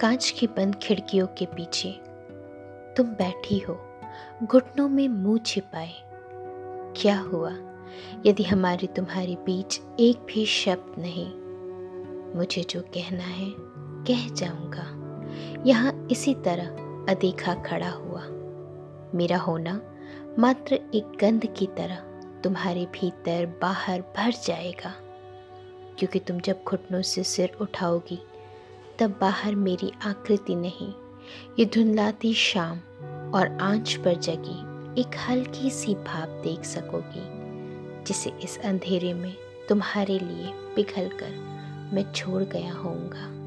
कांच की बंद खिड़कियों के पीछे। तुम बैठी हो, घुटनों में मुँह छिपाए। क्या हुआ? यदि हमारी तुम्हारे बीच एक भी शब्द नहीं, मुझे जो कहना है, कह जाऊँगा। यहाँ इसी तरह अदेखा खड़ा हुआ। मेरा होना मात्र एक गंध की तरह तुम्हारे भीतर बाहर भर जाएगा। क्योंकि तुम जब घुटनों से सिर उठाओगी तब बाहर मेरी आकृति नहीं। ये धुंधलाती शाम और आँच पर जगी एक हल्की सी भाप देख सकोगी, जिसे इस अंधेरे में तुम्हारे लिए पिघल कर मैं छोड़ गया होऊँगा।